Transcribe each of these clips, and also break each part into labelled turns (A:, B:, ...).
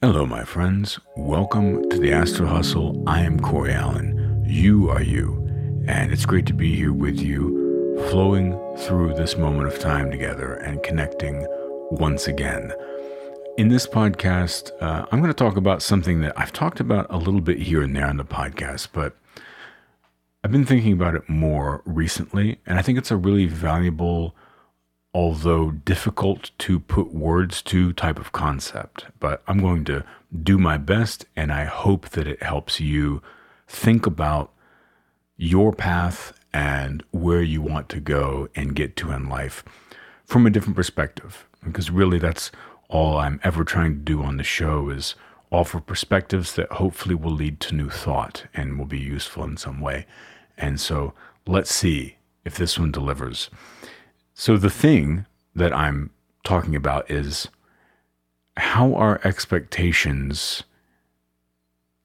A: Hello, my friends. Welcome to the Astral Hustle. I am Cory Allen. You are you. And it's great to be here with you, flowing through this moment of time together and connecting once again. In this podcast, uh, I'm going to talk about something that I've talked about a little bit here and there on the podcast, but I've been thinking about it more recently, and I think it's a really valuable although difficult to put words to type of concept. But I'm going to do my best, and I hope that it helps you think about your path and where you want to go and get to in life from a different perspective. Because really, that's all I'm ever trying to do on the show is offer perspectives that hopefully will lead to new thought and will be useful in some way. And so let's see if this one delivers. So, the thing that I'm talking about is how our expectations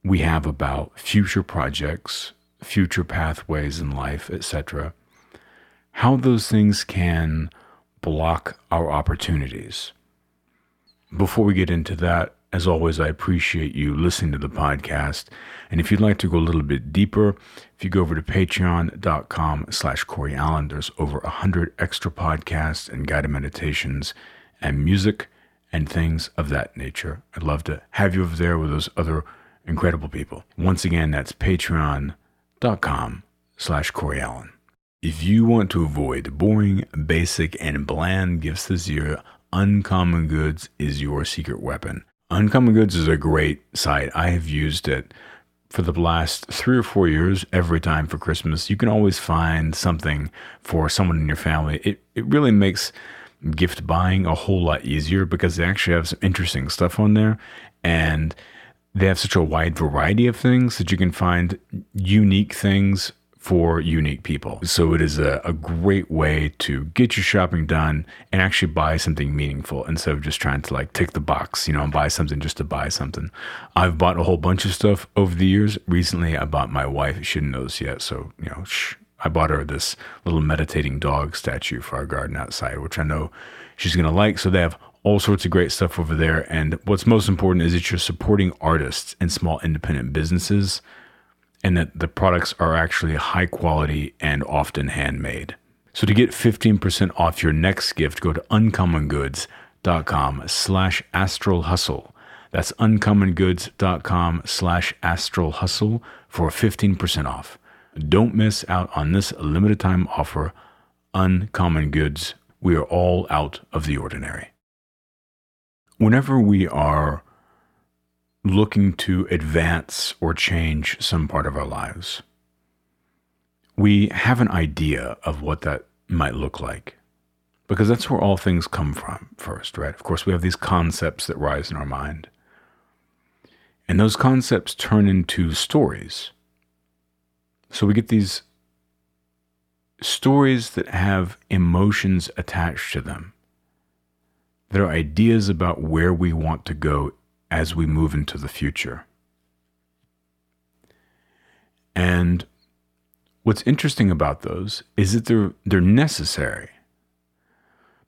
A: we have about future projects, future pathways in life, etc., how those things can block our opportunities. Before we get into that, as always, I appreciate you listening to the podcast. And if you'd like to go a little bit deeper, if you go over to patreon.com slash Cory Allen, there's over 100 extra podcasts and guided meditations and music and things of that nature. I'd love to have you over there with those other incredible people. Once again, that's patreon.com slash Cory Allen. If you want to avoid boring, basic, and bland gifts this year, Uncommon Goods is your secret weapon. Uncommon Goods is a great site. I have used it for the last three or four years every time for Christmas. You can always find something for someone in your family. It, it really makes gift buying a whole lot easier because they actually have some interesting stuff on there and they have such a wide variety of things that you can find unique things for unique people. So it is a, a great way to get your shopping done and actually buy something meaningful instead of just trying to like tick the box, you know, and buy something just to buy something. I've bought a whole bunch of stuff over the years. Recently, I bought my wife, she didn't know this yet. So, you know, shh, I bought her this little meditating dog statue for our garden outside, which I know she's to like. So they have all sorts of great stuff over there. And what's most important is that you're supporting artists and small independent businesses and that the products are actually high quality and often handmade. So to get 15% off your next gift, go to uncommongoods.com slash astral hustle. That's uncommongoods.com slash astral hustle for 15% off. Don't miss out on this limited time offer. Uncommon Goods. We are all out of the ordinary. Whenever we are looking to advance or change some part of our lives. We have an idea of what that might look like because that's where all things come from first, right? Of course, we have these concepts that rise in our mind. And those concepts turn into stories. So we get these stories that have emotions attached to them. that are ideas about where we want to go as we move into the future. And what's interesting about those is that they're they're necessary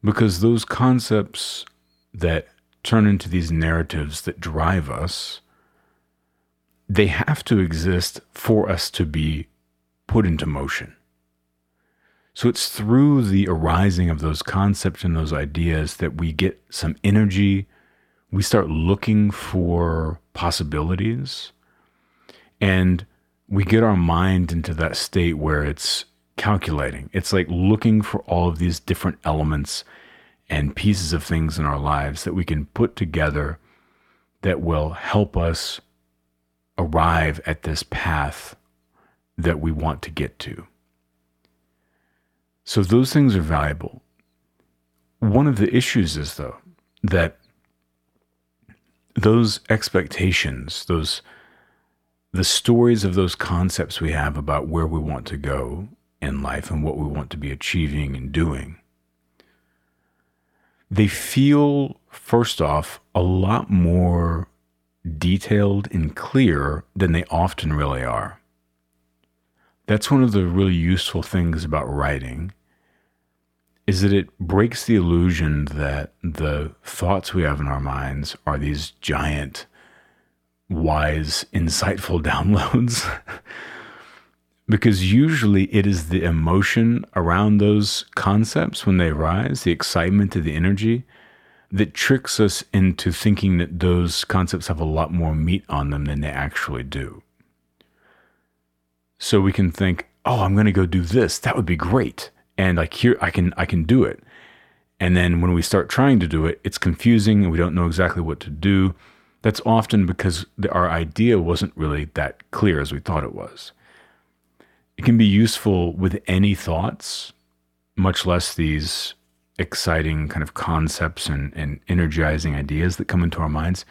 A: because those concepts that turn into these narratives that drive us they have to exist for us to be put into motion. So it's through the arising of those concepts and those ideas that we get some energy we start looking for possibilities and we get our mind into that state where it's calculating. It's like looking for all of these different elements and pieces of things in our lives that we can put together that will help us arrive at this path that we want to get to. So those things are valuable. One of the issues is, though, that those expectations, those the stories of those concepts we have about where we want to go in life and what we want to be achieving and doing, they feel, first off, a lot more detailed and clear than they often really are. That's one of the really useful things about writing is that it breaks the illusion that the thoughts we have in our minds are these giant wise, insightful downloads. because usually it is the emotion around those concepts when they rise, the excitement the energy, that tricks us into thinking that those concepts have a lot more meat on them than they actually do. So we can think, oh, I'm going to go do this. That would be great. And like here, I can, I can do it. And then when we start trying to do it, it's confusing and we don't know exactly what to do. That's often because the, our idea wasn't really that clear as we thought it was. It can be useful with any thoughts, much less these exciting kind of concepts and, and energizing ideas that come into our minds.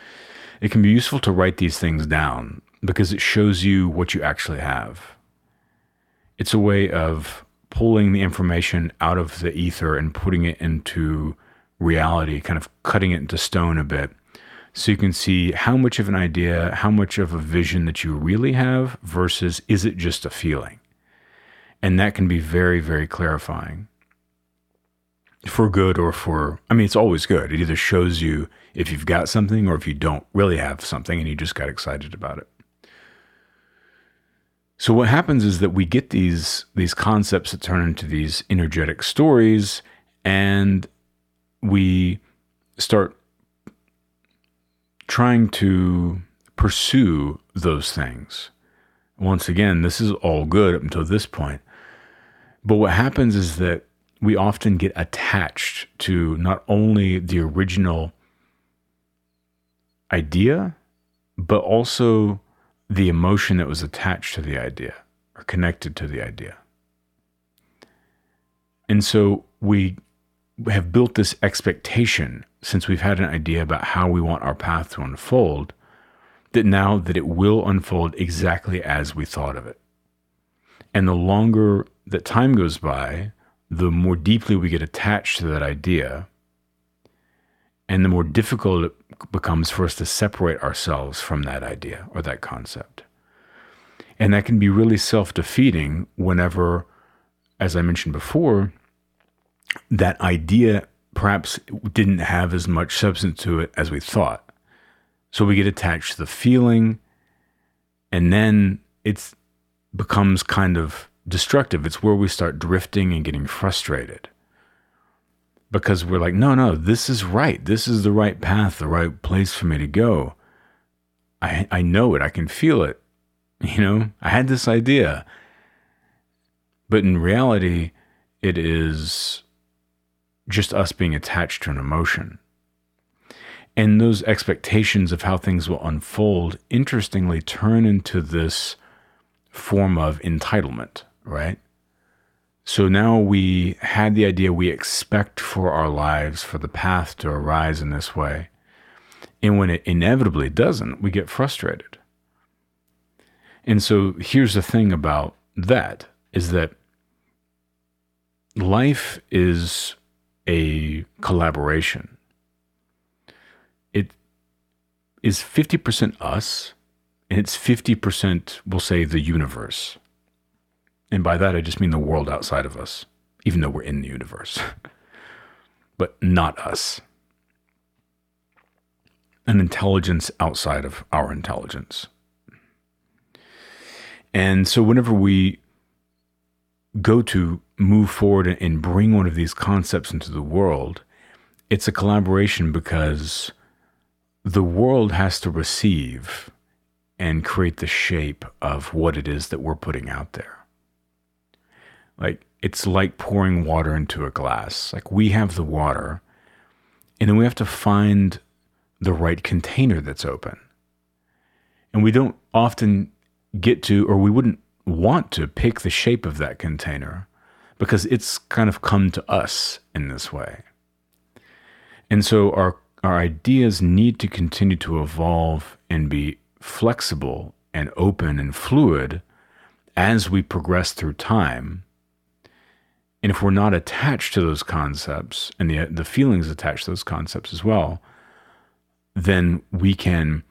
A: It can be useful to write these things down because it shows you what you actually have. It's a way of pulling the information out of the ether and putting it into reality, kind of cutting it into stone a bit. So you can see how much of an idea, how much of a vision that you really have versus is it just a feeling? And that can be very, very clarifying for good or for, I mean, it's always good. It either shows you if you've got something or if you don't really have something and you just got excited about it. So what happens is that we get these these concepts that turn into these energetic stories and we start trying to pursue those things. Once again, this is all good up until this point. But what happens is that we often get attached to not only the original idea, but also the emotion that was attached to the idea or connected to the idea. And so we have built this expectation since we've had an idea about how we want our path to unfold that now that it will unfold exactly as we thought of it. And the longer that time goes by, the more deeply we get attached to that idea, and the more difficult it becomes for us to separate ourselves from that idea or that concept. And that can be really self defeating whenever, as I mentioned before, that idea perhaps didn't have as much substance to it as we thought. So we get attached to the feeling, and then it becomes kind of destructive. It's where we start drifting and getting frustrated because we're like, no, no, this is right. This is the right path, the right place for me to go. I, I know it. I can feel it. You know, I had this idea. But in reality, it is just us being attached to an emotion. And those expectations of how things will unfold, interestingly, turn into this form of entitlement right? So now we had the idea we expect for our lives, for the path to arise in this way. And when it inevitably doesn't, we get frustrated. And so here's the thing about that is that life is a collaboration. It is 50% us, and it's 50%, we'll say, the universe. And by that, I just mean the world outside of us, even though we're in the universe, but not us. An intelligence outside of our intelligence. And so, whenever we go to move forward and bring one of these concepts into the world, it's a collaboration because the world has to receive and create the shape of what it is that we're putting out there. Like it's like pouring water into a glass. Like we have the water, and then we have to find the right container that's open. And we don't often get to, or we wouldn't want to pick the shape of that container because it's kind of come to us in this way. And so our, our ideas need to continue to evolve and be flexible and open and fluid as we progress through time and if we're not attached to those concepts and the, the feelings attached to those concepts as well, then we can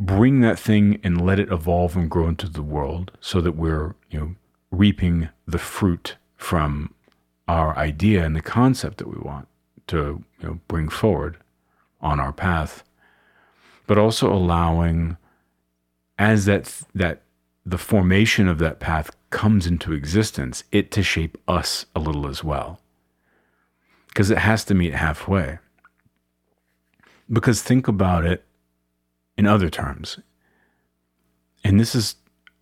A: bring that thing and let it evolve and grow into the world so that we're, you know, reaping the fruit from our idea and the concept that we want to you know, bring forward on our path. but also allowing as that that the formation of that path comes into existence, it to shape us a little as well. Because it has to meet halfway. Because think about it in other terms. And this is,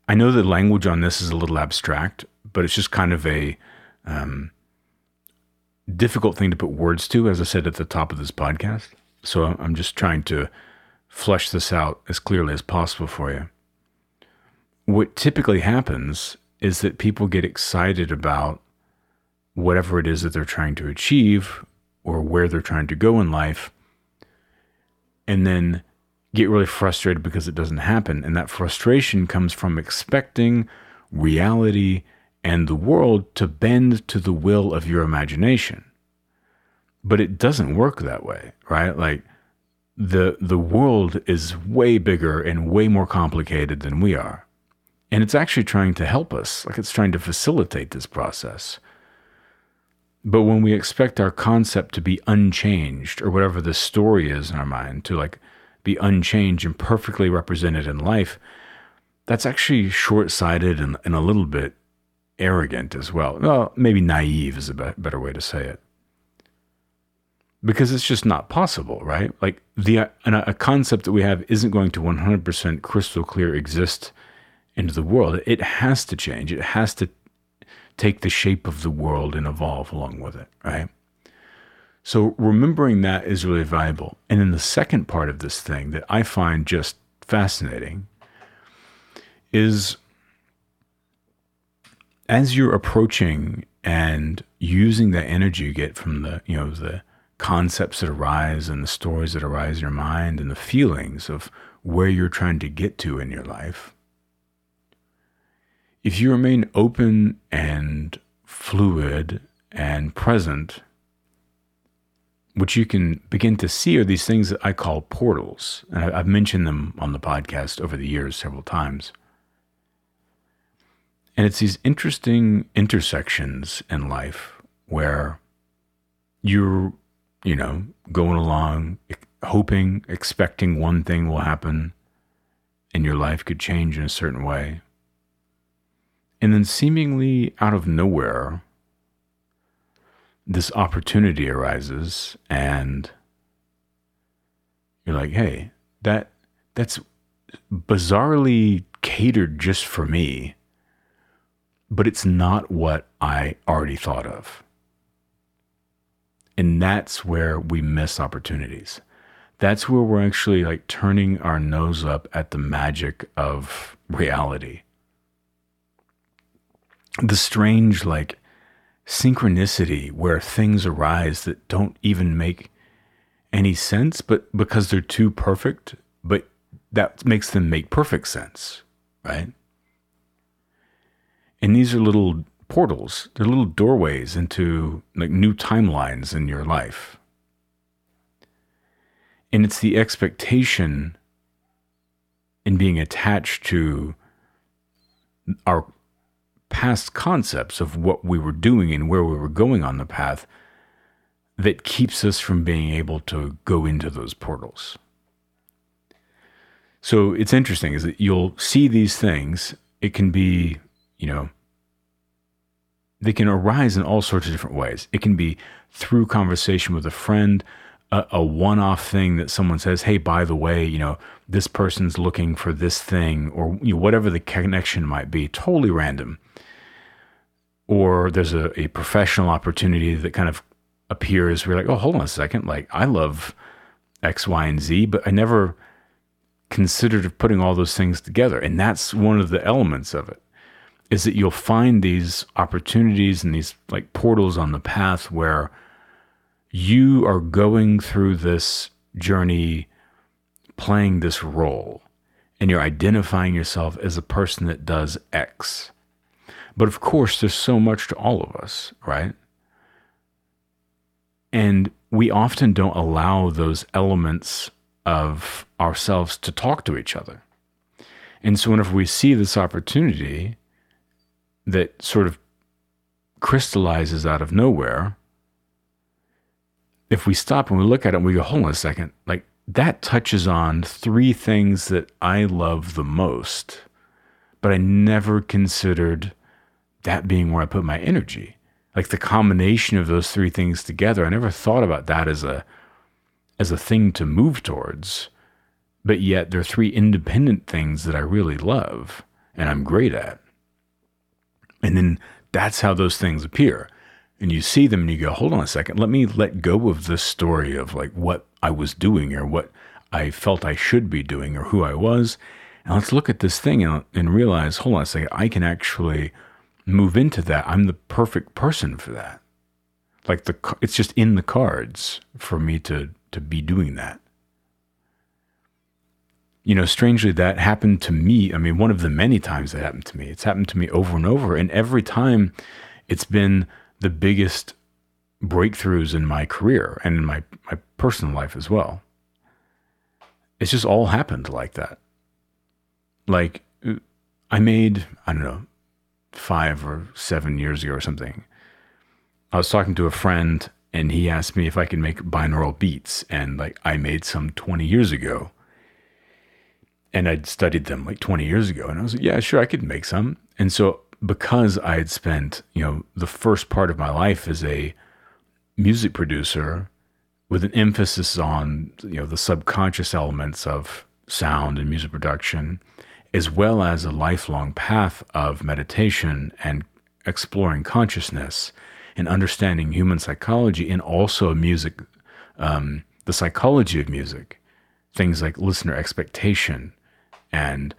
A: I know the language on this is a little abstract, but it's just kind of a um, difficult thing to put words to, as I said at the top of this podcast. So I'm just trying to flesh this out as clearly as possible for you. What typically happens is that people get excited about whatever it is that they're trying to achieve or where they're trying to go in life, and then get really frustrated because it doesn't happen. And that frustration comes from expecting reality and the world to bend to the will of your imagination. But it doesn't work that way, right? Like the the world is way bigger and way more complicated than we are. And it's actually trying to help us, like it's trying to facilitate this process. But when we expect our concept to be unchanged or whatever the story is in our mind to like be unchanged and perfectly represented in life, that's actually short sighted and, and, a little bit arrogant as well. Well, maybe naive is a be- better way to say it. Because it's just not possible, right? Like the uh, a, a concept that we have isn't going to 100% crystal clear exist into the world. It has to change. It has to take the shape of the world and evolve along with it, right? So remembering that is really valuable. And then the second part of this thing that I find just fascinating is as you're approaching and using the energy you get from the, you know, the concepts that arise and the stories that arise in your mind and the feelings of where you're trying to get to in your life, if you remain open and fluid and present what you can begin to see are these things that I call portals. And I've mentioned them on the podcast over the years several times. And it's these interesting intersections in life where you're, you know, going along, hoping, expecting one thing will happen and your life could change in a certain way. And then seemingly out of nowhere, this opportunity arises and you're like, hey, that that's bizarrely catered just for me, but it's not what I already thought of. And that's where we miss opportunities. That's where we're actually like turning our nose up at the magic of reality. The strange, like, synchronicity where things arise that don't even make any sense, but because they're too perfect, but that makes them make perfect sense, right? And these are little portals, they're little doorways into like new timelines in your life. And it's the expectation in being attached to our past concepts of what we were doing and where we were going on the path that keeps us from being able to go into those portals. So it's interesting is that you'll see these things. It can be, you know, they can arise in all sorts of different ways. It can be through conversation with a friend, a, a one off thing that someone says, hey, by the way, you know, this person's looking for this thing, or you know, whatever the connection might be, totally random or there's a, a professional opportunity that kind of appears. We're like, oh, hold on a second. Like, I love X, Y, and Z, but I never considered putting all those things together. And that's one of the elements of it is that you'll find these opportunities and these like portals on the path where you are going through this journey playing this role and you're identifying yourself as a person that does X. But of course, there's so much to all of us, right? And we often don't allow those elements of ourselves to talk to each other. And so, whenever we see this opportunity that sort of crystallizes out of nowhere, if we stop and we look at it and we go, hold on a second, like that touches on three things that I love the most, but I never considered that being where I put my energy. Like the combination of those three things together, I never thought about that as a as a thing to move towards. But yet they're three independent things that I really love and I'm great at. And then that's how those things appear. And you see them and you go, hold on a second, let me let go of this story of like what I was doing or what I felt I should be doing or who I was. And let's look at this thing and, and realize, hold on a second, I can actually move into that. I'm the perfect person for that. Like the it's just in the cards for me to to be doing that. You know, strangely that happened to me. I mean, one of the many times that happened to me. It's happened to me over and over and every time it's been the biggest breakthroughs in my career and in my my personal life as well. It's just all happened like that. Like uh, I made, I don't know, five or seven years ago or something. I was talking to a friend and he asked me if I could make binaural beats. And like I made some 20 years ago. And I'd studied them like 20 years ago. And I was like, yeah, sure, I could make some. And so because I had spent, you know, the first part of my life as a music producer with an emphasis on, you know, the subconscious elements of sound and music production as well as a lifelong path of meditation and exploring consciousness and understanding human psychology and also music, um, the psychology of music, things like listener expectation and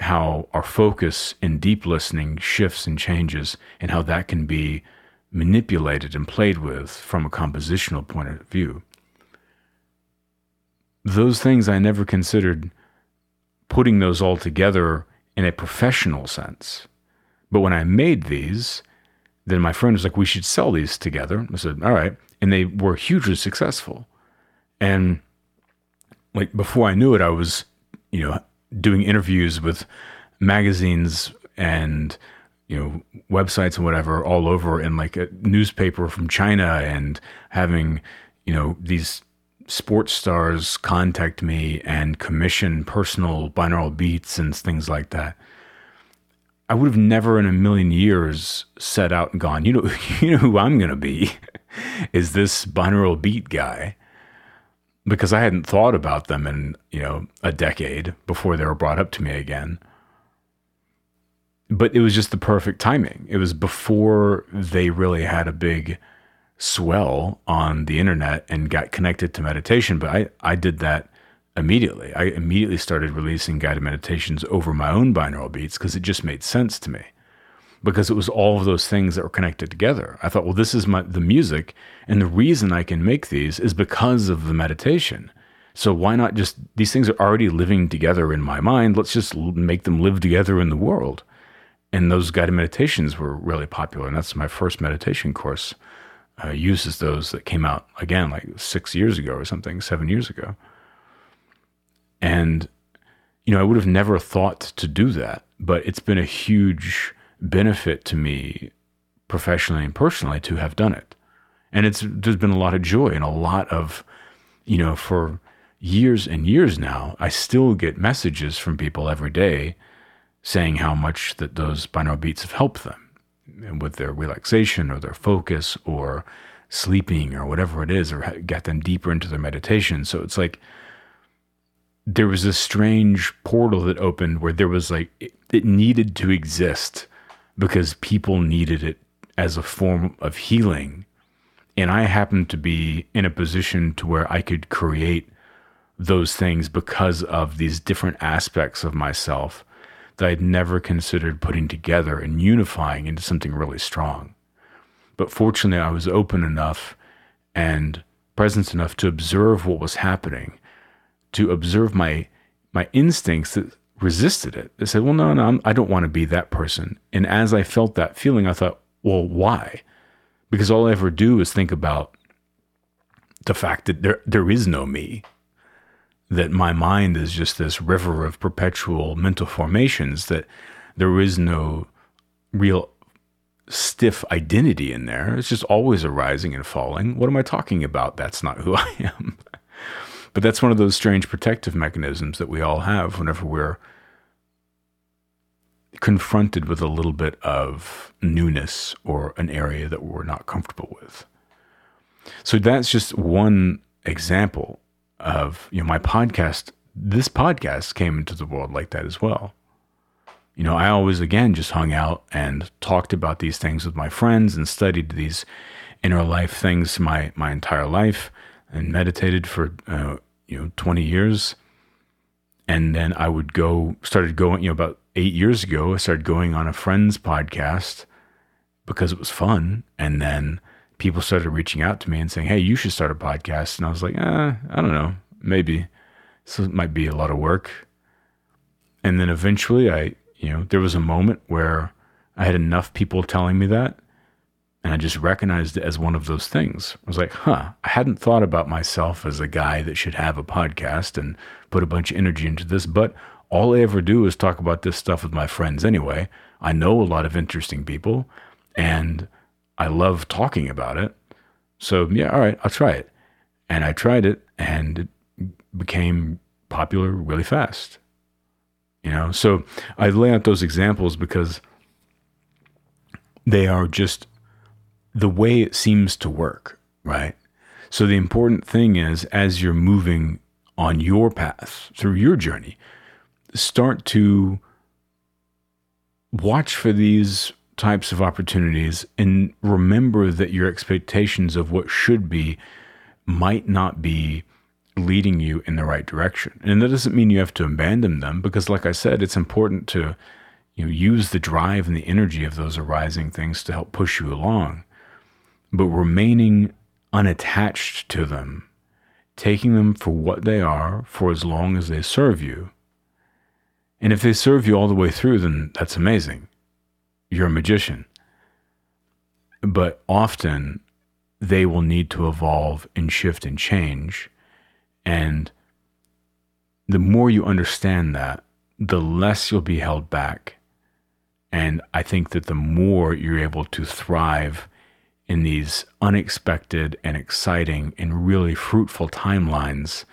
A: how our focus in deep listening shifts and changes and how that can be manipulated and played with from a compositional point of view. Those things I never considered putting those all together in a professional sense. But when I made these, then my friend was like, we should sell these together. I said, all right. And they were hugely successful. And like before I knew it, I was, you know, doing interviews with magazines and, you know, websites and whatever all over in like a newspaper from China and having, you know, these sports stars contact me and commission personal binaural beats and things like that. I would have never in a million years set out and gone, you know, you know who I'm going to be is this binaural beat guy because I hadn't thought about them in, you know, a decade before they were brought up to me again. But it was just the perfect timing. It was before they really had a big swell on the internet and got connected to meditation. But I, I did that immediately. I immediately started releasing guided meditations over my own binaural beats because it just made sense to me. Because it was all of those things that were connected together. I thought, well, this is my the music, and the reason I can make these is because of the meditation. So why not just these things are already living together in my mind? Let's just make them live together in the world. And those guided meditations were really popular, and that's my first meditation course uh, uses those that came out again like six years ago or something, seven years ago. And, you know, I would have never thought to do that, but it's been a huge benefit to me professionally and personally to have done it. And it's there's been a lot of joy and a lot of, you know, for years and years now, I still get messages from people every day saying how much that those binaural beats have helped them with their relaxation or their focus or sleeping or whatever it is, or get them deeper into their meditation. So it's like there was this strange portal that opened where there was like it, it needed to exist because people needed it as a form of healing. And I happened to be in a position to where I could create those things because of these different aspects of myself that I'd never considered putting together and unifying into something really strong. But fortunately, I was open enough and present enough to observe what was happening, to observe my my instincts that resisted it. They said, "Well, no, no, I'm, I do not want to be that person." And as I felt that feeling, I thought, "Well, why?" Because all I ever do is think about the fact that there there is no me that my mind is just this river of perpetual mental formations, that there is no real stiff identity in there. It's just always arising and falling. What am I talking about? That's not who I am. But that's one of those strange protective mechanisms that we all have whenever we're confronted with a little bit of newness or an area that we're not comfortable with. So that's just one example of, you know, my podcast. This podcast came into the world like that as well. You know, I always, again, just hung out and talked about these things with my friends and studied these inner life things my, my entire life and meditated for, uh, you know, 20 years. And then I would go, started going, you know, about eight years ago, I started going on a friend's podcast because it was fun. And then people started reaching out to me and saying, Hey, you should start a podcast. And I was like, eh, I don't know, maybe. It might be a lot of work. And then eventually I you know, there was a moment where I had enough people telling me that, and I just recognized it as one of those things. I was like, huh, I hadn't thought about myself as a guy that should have a podcast and put a bunch of energy into this, but all I ever do is talk about this stuff with my friends anyway. I know a lot of interesting people, and I love talking about it. So, yeah, all right, I'll try it. And I tried it, and it became popular really fast. You know, so I lay out those examples because they are just the way it seems to work, right? So the important thing is as you're moving on your path through your journey, start to watch for these types of opportunities and remember that your expectations of what should be might not be leading you in the right direction. And that doesn't mean you have to abandon them because like I said, it's important to you know, use the drive and the energy of those arising things to help push you along. But remaining unattached to them, taking them for what they are for as long as they serve you. And if they serve you all the way through, then that's amazing. You're a magician. But often they will need to evolve and shift and change and the more you understand that, the less you'll be held back. And I think that the more you're able to thrive in these unexpected and exciting and really fruitful timelines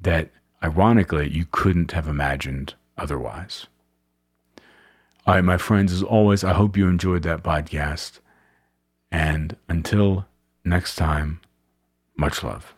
A: that ironically you couldn't have imagined otherwise. All right, my friends, as always, I hope you enjoyed that podcast. And until next time, much love.